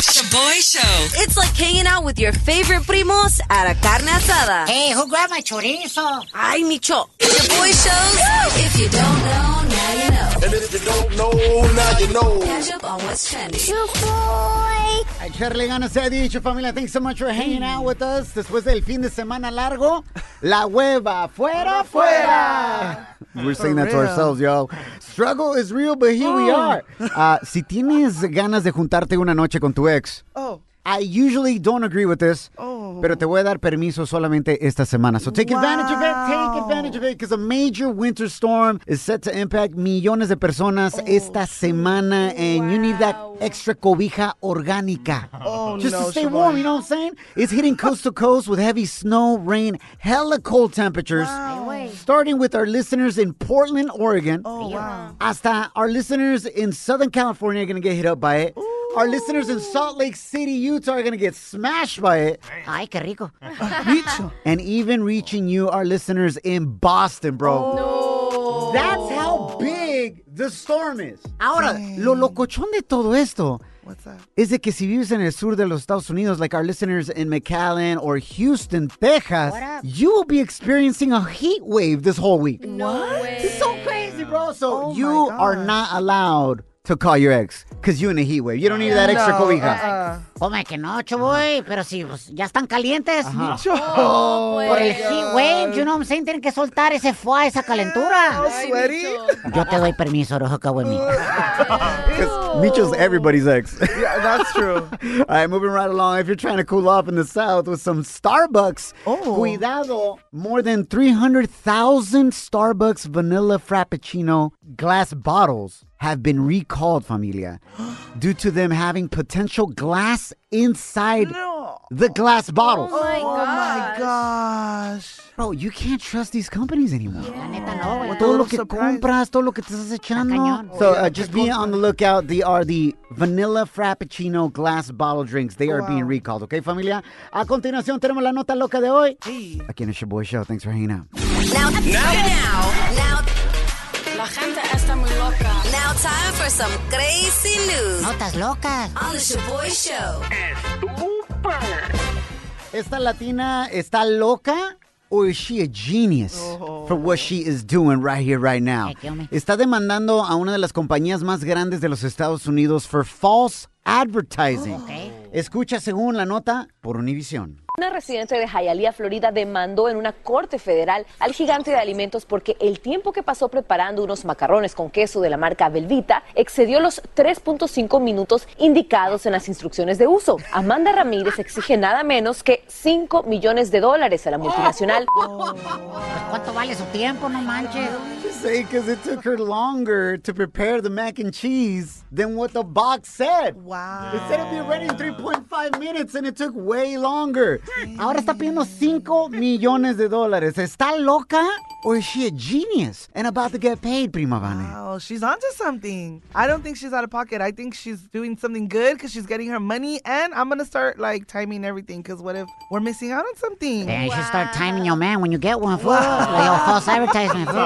Shoboy Show. It's like hanging out with your favorite primos at a carne asada. Hey, who grabbed my chorizo? Ay, Micho. Shoboy Shows. If you don't know, now you know. And if you don't know, now you know. Catch up on what's trending. A echarle ganas se ha dicho, familia. Thanks so much for hanging out with us. Después del fin de semana largo, la hueva fuera, fuera. We're saying that to ourselves, yo. Struggle is real, but here we are. Ah, si tienes ganas de juntarte una noche con tu ex, Oh. I usually don't agree with this, Oh. pero te voy a dar permiso solamente esta semana. So take advantage of it, take advantage of it, because a major winter storm is set to impact millones de personas esta semana, and you need that extra cobija orgánica. Oh, Just no, to stay warm, you know what I'm saying? It's hitting coast to coast with heavy snow, rain, hella cold temperatures. Starting with our listeners in Portland, Oregon. Oh, wow. Hasta our listeners in Southern California are going to get hit up by it. Our listeners in Salt Lake City, Utah are going to get smashed by it. Ay, qué rico. And even reaching you, our listeners in Boston, bro. Oh, no. That's how big the storm is. Ahora, lo locochón de todo esto What's that? es de que si vives en el sur de los Estados Unidos, like our listeners in McAllen or Houston, Texas, What up? you will be experiencing a heat wave this whole week. What? It's so crazy, bro. So Oh you are gosh. not allowed to call your ex because you're in a heat wave. You don't need that extra No, cobija. uh-uh. Oh, Come que no, choboy, uh-huh. pero si pues, ya están calientes. Oh, Por el heat wave, you know what I'm saying, tienen que soltar ese fuá, esa calentura. sweaty? Yo te doy permiso, no hook up with me. Because Micho's everybody's ex. Yeah, that's true. All right, moving right along. If you're trying to cool off in the south with some Starbucks, Oh. cuidado. More than 300,000 Starbucks vanilla Frappuccino glass bottles have been recalled, familia, due to them having potential glass inside No. the glass bottles. Oh my Oh my gosh. Bro, you can't trust these companies anymore. La neta no, güey. Todo lo Total que surprise. compras, todo lo que te estás echando. So uh, just be on the lookout. They are the vanilla frappuccino glass bottle drinks. They are Wow. being recalled, okay, familia? A continuación tenemos la nota loca de hoy. Hey. Aquí en el Shoboy Show. Thanks for hanging out. Now, now, now, La gente está muy loca. now, time for some crazy news Notas locas. on the Shaboy Show. ¿Esta latina está loca? Or is she a genius for what she is doing right here, right now? Está demandando a una de las compañías más grandes de los Estados Unidos for false advertising. Ok. Escucha según la nota por Univision. Una residente de Hialeah, Florida, demandó en una corte federal al gigante de alimentos porque el tiempo que pasó preparando unos macarrones con queso de la marca Velvita excedió los 3.5 minutos indicados en las instrucciones de uso. Amanda Ramírez exige nada menos que 5 millones de dólares a la multinacional. ¿Cuánto vale su tiempo? No manches. Say because it took her longer to prepare the mac and cheese than what the box said. Wow. It said it'd be ready in 3.5 minutes and it took way longer. Ahora está pidiendo 5 millones de dólares. ¿Está loca? Or is she a genius and about to get paid, prima Vane? Wow, she's onto something. I don't think she's out of pocket. I think she's doing something good because she's getting her money, and I'm gonna start like timing everything. Because what if we're missing out on something? Then you should start timing your man when you get one, fool. Like your false advertisement, fool.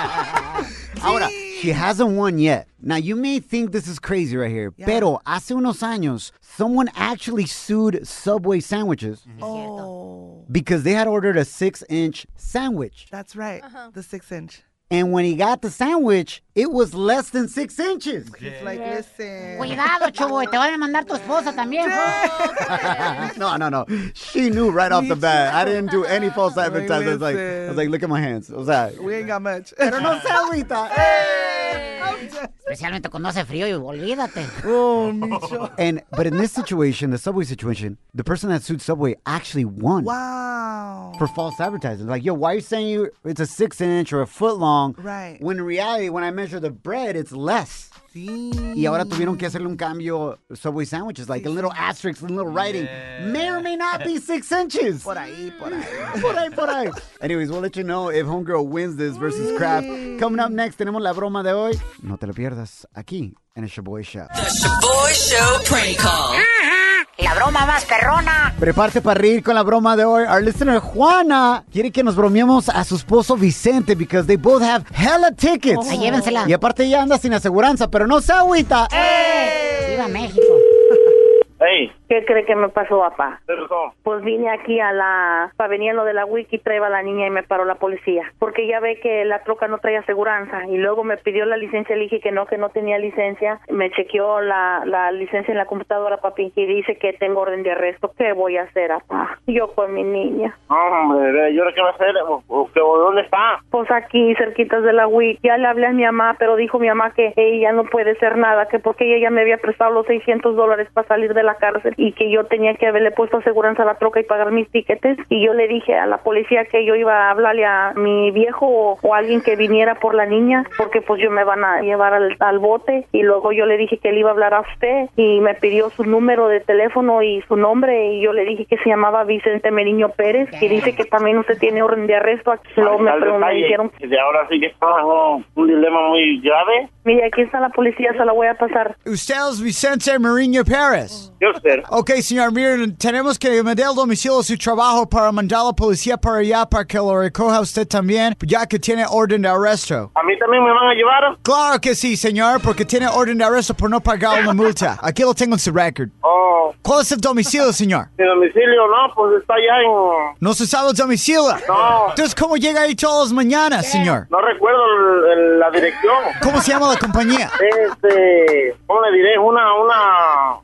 Ahora, she hasn't won yet. Now, you may think this is crazy right here, Yeah. pero hace unos años, someone actually sued Subway sandwiches mm-hmm. Oh, because they had ordered a six inch sandwich. that's right. The six inch. And when he got the sandwich, it was less than six inches. It's like, listen. Cuidado, choboy. Te van a mandar tu esposa también, no, no, no. She knew right off the bat. I didn't do any false advertising. I was like, I was like, look at my hands. O sea, We ain't got much. pero no se agüita. Especialmente cuando hace frío y olvídate. oh, Micho. And but in this situation, the Subway situation, the person that sued Subway actually won. Wow. for false advertising. Like, yo, why are you saying you it's a six inch or a foot long? Right. When in reality, when I measure the bread, it's less. Sí. Y ahora tuvieron que hacerle un cambio Subway sandwiches, like a little asterisk, a little writing. May or may not be six inches. Por ahí, por ahí. por ahí, por ahí. Anyways, we'll let you know if Homegirl wins this versus Kraft. Coming up next, tenemos la broma de hoy. No te la pierdas aquí en el Shaboy Show. The Shaboy Show prank call. La broma más perrona. Prepárate para reír con la broma de hoy. Our listener Juana quiere que nos bromeemos a su esposo Vicente because they both have hella tickets. Ay, llévensela. Y aparte ya anda sin aseguranza, pero no se agüita. ¡Viva México! ¿Qué cree que me pasó, papá? ¿Qué pasó? Pues vine aquí a la... Para venir a lo de la wiki, traía a la niña y me paró la policía. Porque ya ve que la troca no traía aseguranza. Y luego me pidió la licencia, le dije que no, que no tenía licencia. Me chequeó la, la licencia en la computadora, papi, y dice que tengo orden de arresto. ¿Qué voy a hacer, papá? Yo con mi niña. Hombre, ¿y ahora qué va a hacer? ¿O- o qué- o ¿Dónde está? Pues aquí, cerquitas de la wiki. Ya le hablé a mi mamá, pero dijo mi mamá que ella no puede hacer nada, que porque ella ya me había prestado los 600 dólares para salir de la cárcel y que yo tenía que haberle puesto aseguranza a la troca y pagar mis tiquetes. Y yo le dije a la policía que yo iba a hablarle a mi viejo o, o alguien que viniera por la niña, porque pues yo me van a llevar al, al bote. Y luego yo le dije que le iba a hablar a usted y me pidió su número de teléfono y su nombre. Y yo le dije que se llamaba Vicente Meriño Pérez y dice que también usted tiene orden de arresto. Aquí luego me, me dijeron de ahora sí que un, un dilema muy grave. Mire, aquí está la policía, se la voy a pasar. Usted es Vicente Mourinho Pérez. Yo usted. Ok, señor, miren, tenemos que el domicilio su trabajo para mandar a la policía para allá para que lo recoja usted también, ya que tiene orden de arresto. ¿A mí también me van a llevar? Claro que sí, señor, porque tiene orden de arresto por no pagar una multa. Aquí lo tengo en su record. Oh, ¿Cuál es el domicilio, señor? mi domicilio, no, pues está allá en... No se sabe el domicilio. No. Entonces, ¿cómo llega ahí todas las mañanas, señor? No recuerdo el- el- la dirección. ¿Cómo se llama la compañía? Este, ¿cómo le diré? Una, una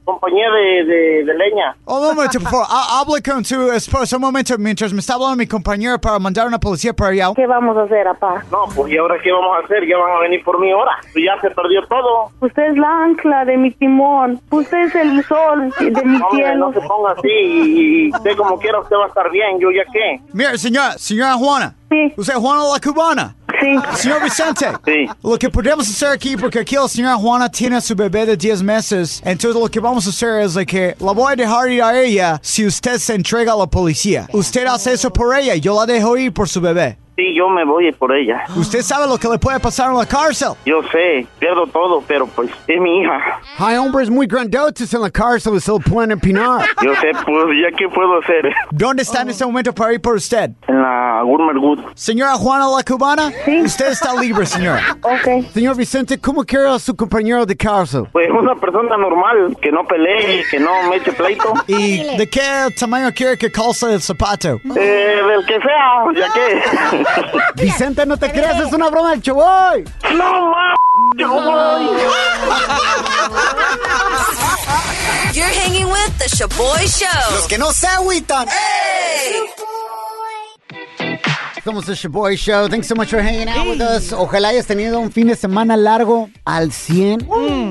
compañía de, de, de leña. Oh, un momento, por favor. Ha- Hable con su esposa un momento mientras me está hablando mi compañero para mandar una policía para allá. ¿Qué vamos a hacer, papá? No, pues ¿y ahora qué vamos a hacer? Ya van a venir por mí ahora. Pues ya se perdió todo. Usted es la ancla de mi timón. Usted es el sol de mi Hombre, cielo. no se ponga así y, y usted como quiera, usted va a estar bien. ¿Yo ya qué? Mira, señora, señora Juana. Sí. ¿Usted es Juana la cubana? Sí. Señor Vicente. Sí. Lo que podemos hacer aquí, porque aquí la señora Juana tiene a su bebé de 10 meses, entonces lo que vamos a hacer es de que la voy a dejar ir a ella si usted se entrega a la policía. Usted hace eso por ella yo la dejo ir por su bebé. Sí, yo me voy por ella. Usted sabe lo que le puede pasar en la cárcel. Yo sé, pierdo todo, pero pues es mi hija. Hay hombres muy grandotes en la cárcel y se lo pueden empinar. Yo sé, pues ya qué puedo hacer. ¿Dónde está en este momento para ir por usted? En la Gourmet Good. Señora Juana la cubana, usted está libre, señora. Ok. Señor Vicente, ¿cómo quiere a su compañero de cárcel? Pues una persona normal, que no pelee, que no me eche pleito. ¿Y de qué tamaño quiere que calce el zapato? Eh, del que sea, ya que. Vicente, no te creas, es una broma del chavoy. no, ma. Yo voy. You're hanging with the Shaboy Show. Los que no se agüitan. Hey! Somos el Shoboy Show. Thanks so much for hanging out with us. Ojalá hayas tenido un fin de semana largo al 100.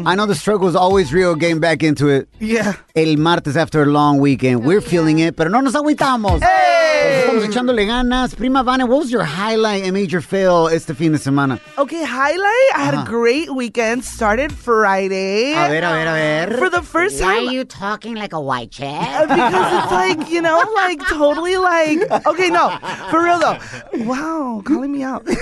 I know the struggle is always real getting back into it. Yeah. El martes after a long weekend. We're feeling it, pero no nos agüitamos. Hey. Estamos echándole ganas. Prima Vane, what was your highlight and major fail este fin de semana? Okay, highlight. I had a great weekend. Started Friday. A ver, a ver, a ver. For the first Why time. are you talking like a white chick? because it's like, you know, like totally like okay, no. For real though. Wow, calling me out. Um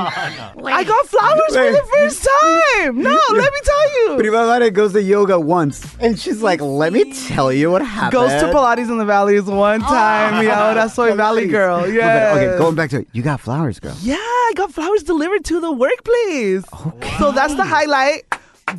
I got flowers for the first time. No, let me tell you. Prima Vane goes to yoga once, and she's like, let me tell you what happened. Goes to Pilates in the Valleys one time. y ahora soy Valley girl. Yeah. Okay, going back to it. You got flowers, girl. Yeah, I got flowers delivered to the workplace. Okay. So that's the highlight.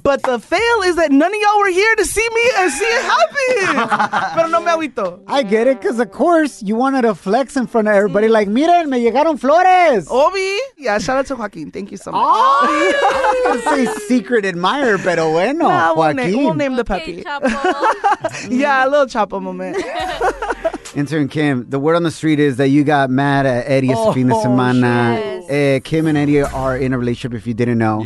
But the fail is that none of y'all were here to see me and see it happen. Pero no me agüito. I get it, because of course you wanted to flex in front of everybody. Like, miren, me llegaron flores. Obi. Yeah, shout out to Joaquin. Thank you so much. I was gonna say secret admirer, pero bueno, Nah, we'll, na- Joaquin. we'll name the puppy. yeah, a little chapo moment. Intern Kim, the word on the street is that you got mad at Eddie oh, este fin Oh, semana. Eh, Kim and Eddie are in a relationship, if you didn't know.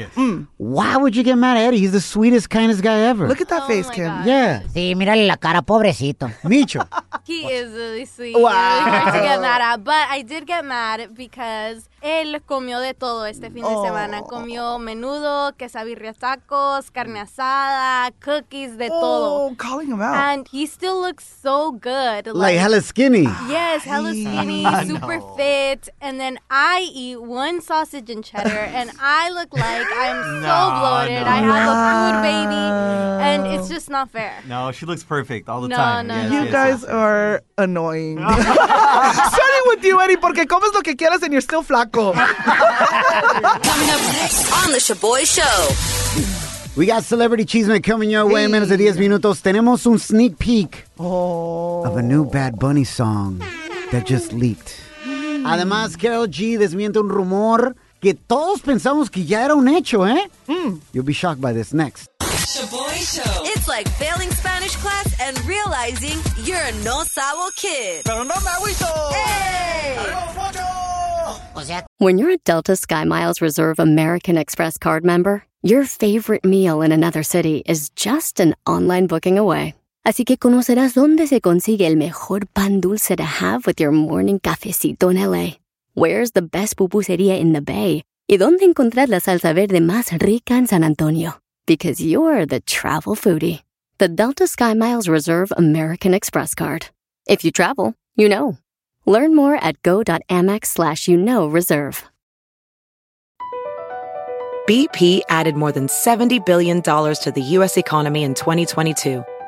Why would you get mad at Eddie? He's the sweetest, kindest guy ever. Look at that face, Kim. yeah. Sí, mírale la cara, pobrecito. Micho. He is really sweet. Wow. Really hard to get mad at. But I did get mad because él comió de todo este fin de semana. Comió menudo, quesabirria tacos, carne asada, cookies, de todo. Oh, calling him out. And he still looks so good. like hella skinny. Yes, hella skinny, super fit. And then I eat one sausage and cheddar, and I look like I'm so bloated. I have a food baby, and it's just not fair. No, she looks perfect all the No, time. no, Yes, no. You yes, guys yes. are annoying. Starting with you, Eddie, porque comes lo que quieras and you're still flaco. Coming up next on the Shoboy Show. We got Celebrity Chisme coming your way en menos de 10 minutos. Tenemos un sneak peek oh. of a new Bad Bunny song that just leaked. Además, Karol G desmiente un rumor que todos pensamos que ya era un hecho, ¿eh? You'll be shocked by this next. Shoboy Show. It's like failing Spanish class and realizing you're a no sabo kid. Pero no me agüito. Hey! When you're a Delta SkyMiles Reserve American Express card member, your favorite meal in another city is just an online booking away. Así que conocerás dónde se consigue el mejor pan dulce to have with your morning cafecito en LA. Where's the best pupusería in the Bay? Y dónde encontrar la salsa verde más rica en San Antonio. Because you're the travel foodie. The Delta SkyMiles Reserve American Express card. If you travel, you know. Learn more at go.amex slash you know reserve. BP added more than $70 billion to the U.S. economy in 2022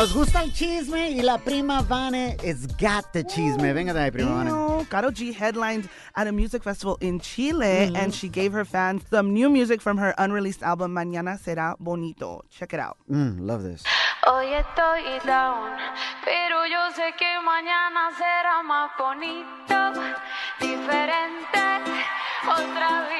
Nos gusta el chisme y la prima Vane has got the chisme. Venga de ahí, prima Vane. No, Karol G headlined at a music festival in Chile and she gave her fans some new music from her unreleased album Mañana Será Bonito. Check it out. Mm, love this. Hoy estoy down, pero yo sé que mañana será más bonito, diferente, otra vibra,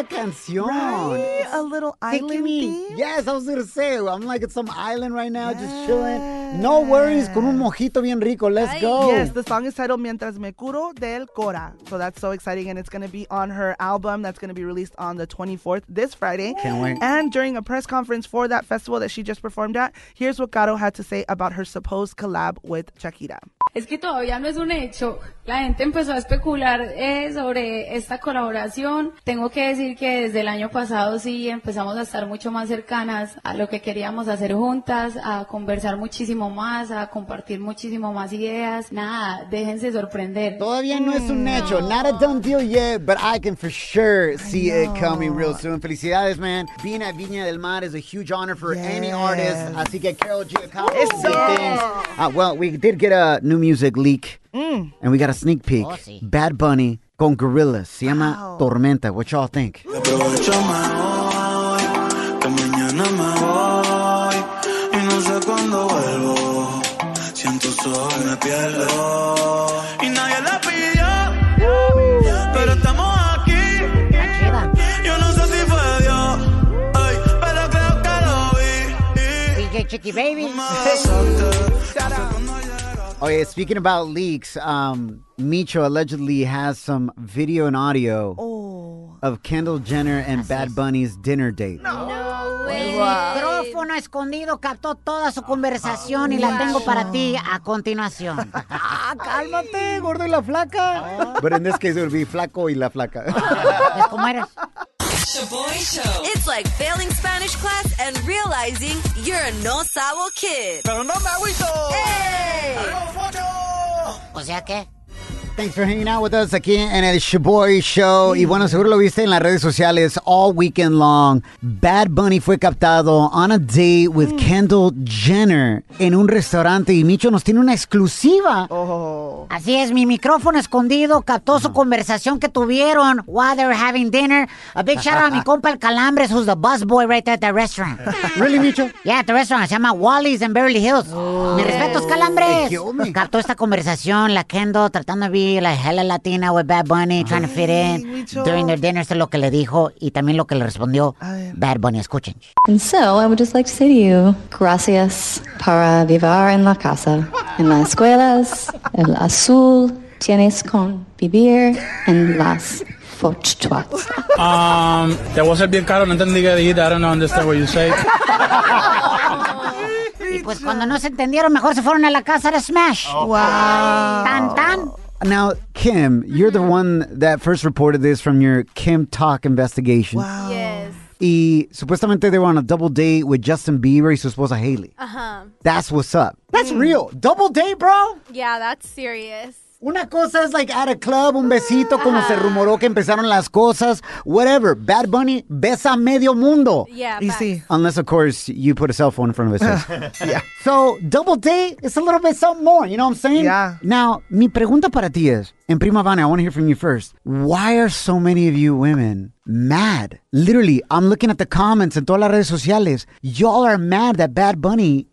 Linda canción. Right? A little Taking island me. theme. Yes, I was gonna say. I'm like at some island right now, just chilling. No worries, con un mojito bien rico. Let's go. Yes, the song is titled Mientras Me Curo del Cora. So that's so exciting. And it's going to be on her album that's going to be released on the 24th, this Friday. Can't wait. And during a press conference for that festival that she just performed at, here's what Caro had to say about her supposed collab with Shakira. Es que todavía no es un hecho. La gente empezó a especular eh, sobre esta colaboración. Tengo que decir que desde el año pasado sí empezamos a estar mucho más cercanas a lo que queríamos hacer juntas, a conversar muchísimo más, a compartir muchísimo más ideas. Nada, déjense sorprender. Todavía no es un hecho. Not a done deal yet, but I can for sure see it coming real soon. Felicidades, man. Being at Viña del Mar is a huge honor for any artist. Así que Carol G accomplished big things. Uh, well, we did get a new music leak, Mm. and we got a sneak peek. Oh, sí. Bad Bunny con Gorillaz. Se llama Tormenta. What y'all think? Siento sol, me pierdo y nadie la pidió, pero estamos aquí. Yo no sé si fue Dios, ay, pero creo que lo vi. DJ Chicky Baby. Oh yeah, speaking about leaks, um, Micho allegedly has some video and audio of Kendall Jenner and Bad Bunny's dinner date. El micrófono escondido captó toda su conversación y la tengo para ti a continuación. Ah, cálmate, gordo y la flaca. But in this case, it would be flaco y la flaca. ¿Ves cómo eres? Shaboy Show. It's like failing Spanish class and realizing you're a no sabo kid. Pero no me agüito. Hey! O sea que. Thanks for hanging out with us aquí en el Shaboy Show. Y bueno, seguro lo viste en las redes sociales all weekend long. Bad Bunny fue captado on a date with Kendall Jenner en un restaurante y Micho nos tiene una exclusiva. Así es, mi micrófono escondido captó su conversación que tuvieron while they were having dinner. A big shout out a mi compa el Calambres, who's the bus boy right there at the restaurant. Really, Micho? Yeah, at the restaurant. Se llama Wally's en Beverly Hills. Mi respetos, Calambres. Captó esta conversación, la Kendall tratando de be like hella Latina with Bad Bunny, trying to fit in Micho. during their dinner. Esto es lo que le dijo y también lo que le respondió Bad Bunny. Escuchen. And so I would just like to say to you, gracias para vivir en la casa, en las escuelas, el azul tienes con vivir en las fortunas. Um, te voy a ser bien caro, no entendí qué dijiste. I don't understand what you say. Y pues cuando no se entendieron, mejor se fueron a la casa de Smash. Wow. Tan, tan. Now, Kim, you're the one that first reported this from your Kim Talk investigation. Wow. Yes. Y supuestamente they were on a double date with Justin Bieber y su esposa Haley. Uh-huh. That's what's up. That's real. Double date, bro. Yeah, that's serious. Una cosa es like at a club, un besito, como se rumoró que empezaron las cosas, whatever. Bad Bunny besa medio mundo. Yeah, You see. Unless, of course, you put a cell phone in front of his face. yeah. So, double date is a little bit something more, you know what I'm saying? Yeah. Now, mi pregunta para ti es, en Prima Vana, I want to hear from you first. Why are so many of you women mad? Literally, I'm looking at the comments and todas las redes sociales. Y'all are mad that Bad Bunny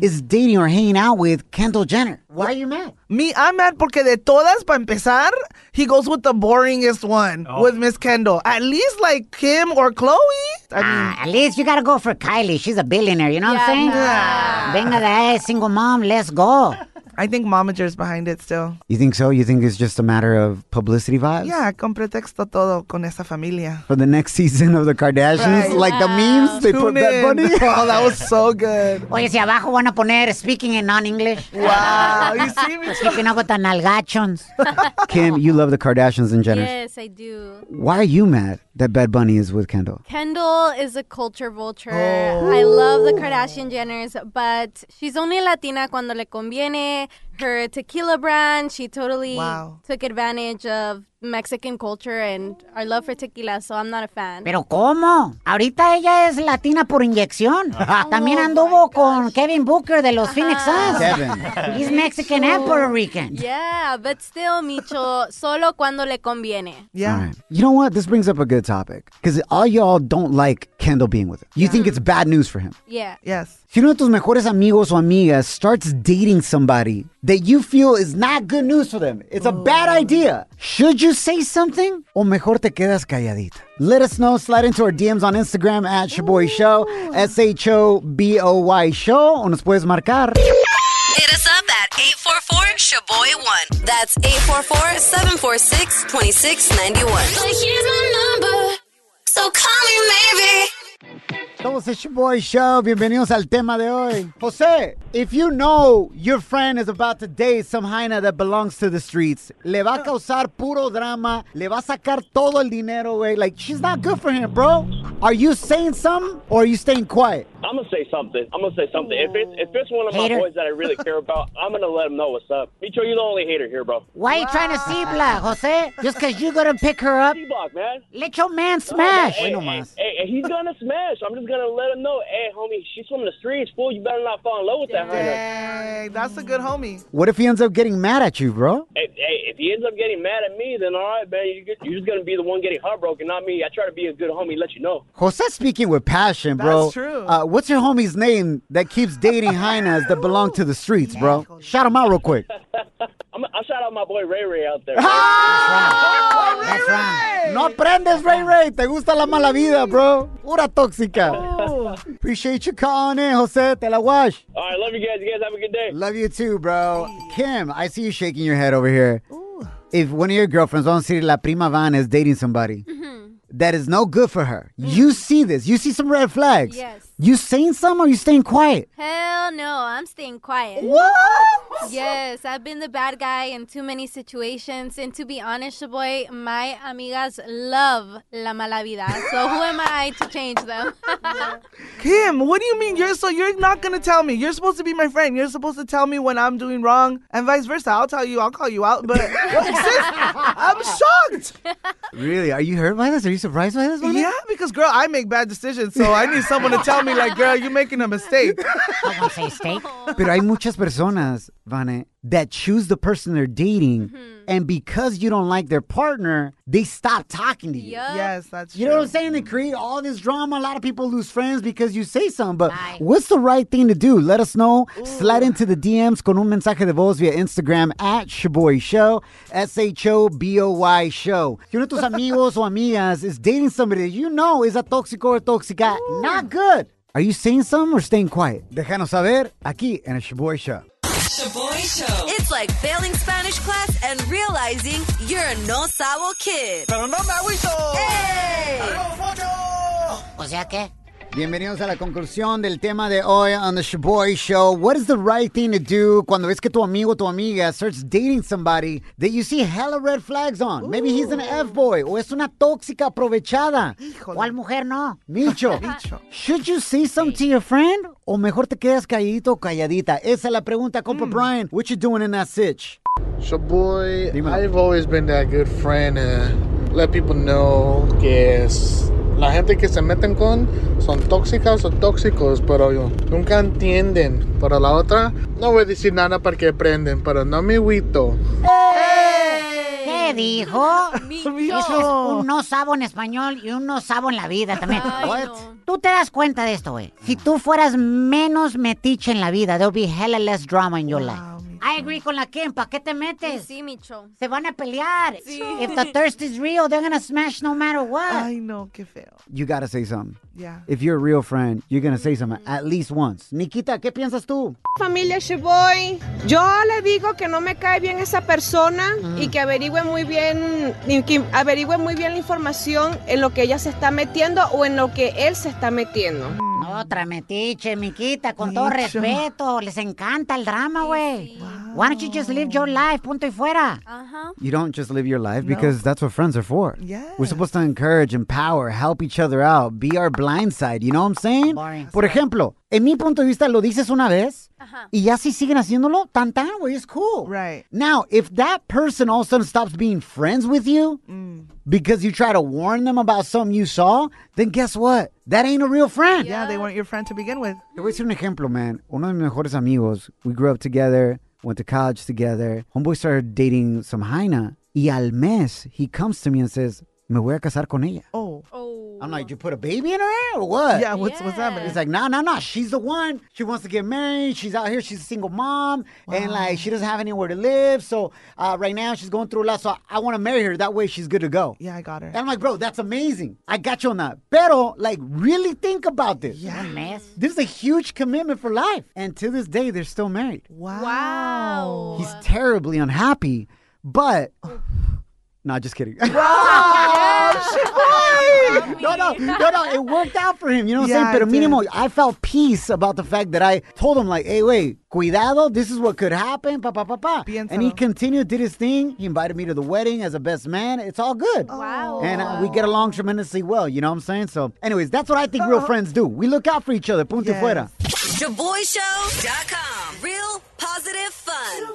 is dating or hanging out with Kendall Jenner. Why are you mad? Me, I'm mad porque de todas, para empezar, he goes with the boringest one, with Miss Kendall. At least like Kim or Chloe. I mean, Ah, at least you gotta go for Kylie. She's a billionaire, you know what I'm saying? Yeah. Venga de ahí, single mom, let's go. I think momager's behind it still. You think so? You think it's just a matter of publicity vibes? Yeah, con pretexto todo con esa familia. For the next season of the Kardashians? Right. Like the memes they put Tune Bad in. Bunny? Oh, that was so good. Oye, si abajo van a poner speaking in non-English. Wow, you see me? Keeping up with the nalgachons. Kim, you love the Kardashians and Jenners. Yes, I do. Why are you mad that Bad Bunny is with Kendall? Kendall is a culture vulture. Oh. I love the Kardashian Jenners, but she's only Latina cuando le conviene. Her tequila brand, she totally Wow. took advantage of Mexican culture and our love for tequila, so I'm not a fan. Pero ¿cómo? Ahorita ella es latina por inyección. Ah. También oh anduvo con Kevin Booker de los Phoenix Suns. Kevin. He's Mexican and Puerto oh, Rican. Yeah, but still, Micho, solo cuando le conviene. Yeah. All right. You know what? This brings up a good topic. Because all y'all don't like Kendall being with him. You think it's bad news for him. Yeah. Yes. Si uno de tus mejores amigos o amigas starts dating somebody that you feel is not good news for them, it's a bad idea. Should you say something? O mejor te quedas calladita? Let us know. Slide into our DMs on Instagram at Shoboy Show, S H O B O Y Show, o nos puedes marcar. Hit us up at 844-SHOBOY1. That's 844-746-2691. But here's my number, so call me maybe. Somos el Shoboy Show. Bienvenidos al tema de hoy. Jose, if you know your friend is about to date some hyena that belongs to the streets, le va a causar puro drama, le va a sacar todo el dinero, güey. Like, she's not good for him, bro. Are you saying something or are you staying quiet? I'm gonna say something. I'm gonna say something. If it's if it's one of Hater. my boys that I really care about, I'm gonna let him know what's up. Micho, you're the only hater here, bro. Why are you trying to see black, Jose? Just because you're going to pick her up? T-Block, man. Let your man smash. Hey, hey, hey, hey, he's gonna smash. I'm just gonna let him know. Hey, homie, she's from the streets, fool. You better not fall in love with that hyena. Hey, that's a good homie. What if he ends up getting mad at you, bro? Hey, hey, if he ends up getting mad at me, then all right, man. You, you're just gonna be the one getting heartbroken, not me. I try to be a good homie, let you know. Jose speaking with passion, bro. That's true. Uh, what's your homie's name that keeps dating hyenas that belong to the streets, bro? Shout him out real quick. I'm, I'll shout out my boy Ray Ray out there. Ah! That's right. No aprendes, Ray Ray. Te gusta la mala vida, bro. Pura tóxica. Oh. Appreciate you calling in, eh, Jose. Te la wash. all right, love you guys. You guys have a good day. Love you too, bro. Kim, I see you shaking your head over here. If one of your girlfriends, vamos a decir, la prima van is dating somebody mm-hmm. that is no good for her, you see this. You see some red flags. Yes. You saying something or you staying quiet? Hell no, I'm staying quiet. What? Yes, I've been the bad guy in too many situations. And to be honest, boy, my amigas love la mala vida. So who am I to change them? Kim, what do you mean? You're so you're not gonna tell me. You're supposed to be my friend. You're supposed to tell me when I'm doing wrong, and vice versa. I'll tell you. I'll call you out. But sis, I'm shocked. Really? Are you hurt by this? Are you surprised by this? Vane? Yeah, because girl, I make bad decisions, so I need someone to tell me, like, girl, you're making a mistake. I won't say steak. Pero hay muchas personas, Vane, that choose the person they're dating, and because you don't like their partner, they stop talking to you. Yes, that's You know what I'm saying? They create all this drama. A lot of people lose friends because you say something. But what's the right thing to do? Let us know. Slide into the DMs con un mensaje de voz via Instagram at Shoboy Show, S H O B O Y Show. Si uno de tus amigos o amigas is dating somebody that you know is a toxic or tóxica, not good. Are you saying something or staying quiet? Déjanos saber aquí en el Shoboy Show. Shoboy Show. It's like failing Spanish class and realizing you're a no sabo kid. Pero no me agüito. Hey! O sea que. Bienvenidos a la conclusión del tema de hoy on the Shoboy Show. What is the right thing to do cuando ves que tu amigo o tu amiga starts dating somebody that you see hella red flags on? Maybe he's an F-boy o es una tóxica aprovechada. ¿Cuál mujer no? Micho, should you say something to your friend o mejor te quedas calladito o calladita? Esa es la pregunta, compa mm. Brian. What you doing in that sitch? Shoboy, I've always been that good friend and let people know que es la gente que se meten con son tóxicas o tóxicos, pero yo- nunca entienden. Pero la otra, no voy a decir nada para que aprenden, pero no me agüito. ¿Qué dijo? Eso es un no sabo en español y un no sabo en la vida también. What? Tú te das cuenta de esto, güey. Si tú fueras menos metiche en la vida, there'll be hella less drama in your life. I agree con la Kim. ¿Para qué te metes? Sí, Micho. Se van a pelear. Sí. If the thirst is real, they're gonna smash no matter what. Ay, no, qué feo. You gotta say something. Yeah. If you're a real friend, you're gonna say something at least once. Nikita, ¿qué piensas tú? Familia Sheboy, yo le digo que no me cae bien esa persona y que averigüe muy bien, y que averigüe muy bien la información en lo que ella se está metiendo o en lo que él se está metiendo. Otra metiche, Miquita, con todo respeto. Les encanta el drama, güey. Why don't you just live your life, punto y fuera? Uh-huh. You don't just live your life because that's what friends are for. Yeah. We're supposed to encourage, empower, help each other out, be our blind side. You know what I'm saying? Boring. Por ejemplo, en mi punto de vista, lo dices una vez y ya si siguen haciéndolo, tan tan, güey, it's cool. Right. Now, if that person all of a sudden stops being friends with you because you try to warn them about something you saw, then guess what? That ain't a real friend. Yeah, they weren't your friend to begin with. Te voy a decir un ejemplo, man. Uno de mis mejores amigos, we grew up together, went to college together. Homeboy started dating some Jaina. Y al mes, he comes to me and says, me voy a casar con ella. Oh. oh. I'm like, you put a baby in her or what? Yeah, what's- what's happening? He's like, no, no, no. She's the one. She wants to get married. She's out here. She's a single mom. And like, she doesn't have anywhere to live. So uh, right now, she's going through a lot. So I, want to marry her. That way, she's good to go. Yeah, I got her. And I'm like, bro, that's amazing. I got you on that. Pero, like, really think about this. Yeah. man. This is a huge commitment for life. And to this day, they're still married. Wow. He's terribly unhappy, but. No, just kidding. no, no, no, no. It worked out for him. You know what I'm saying? it Pero mínimo, I felt peace about the fact that I told him, like, hey, wait, cuidado. This is what could happen. Pa, pa, pa, pa. And he continued, did his thing. He invited me to the wedding as a best man. It's all good. Wow. And uh, we get along tremendously well. You know what I'm saying? So, anyways, that's what I think real friends do. We look out for each other. Punto y fuera. ShoboyShow.com. Real positive fun.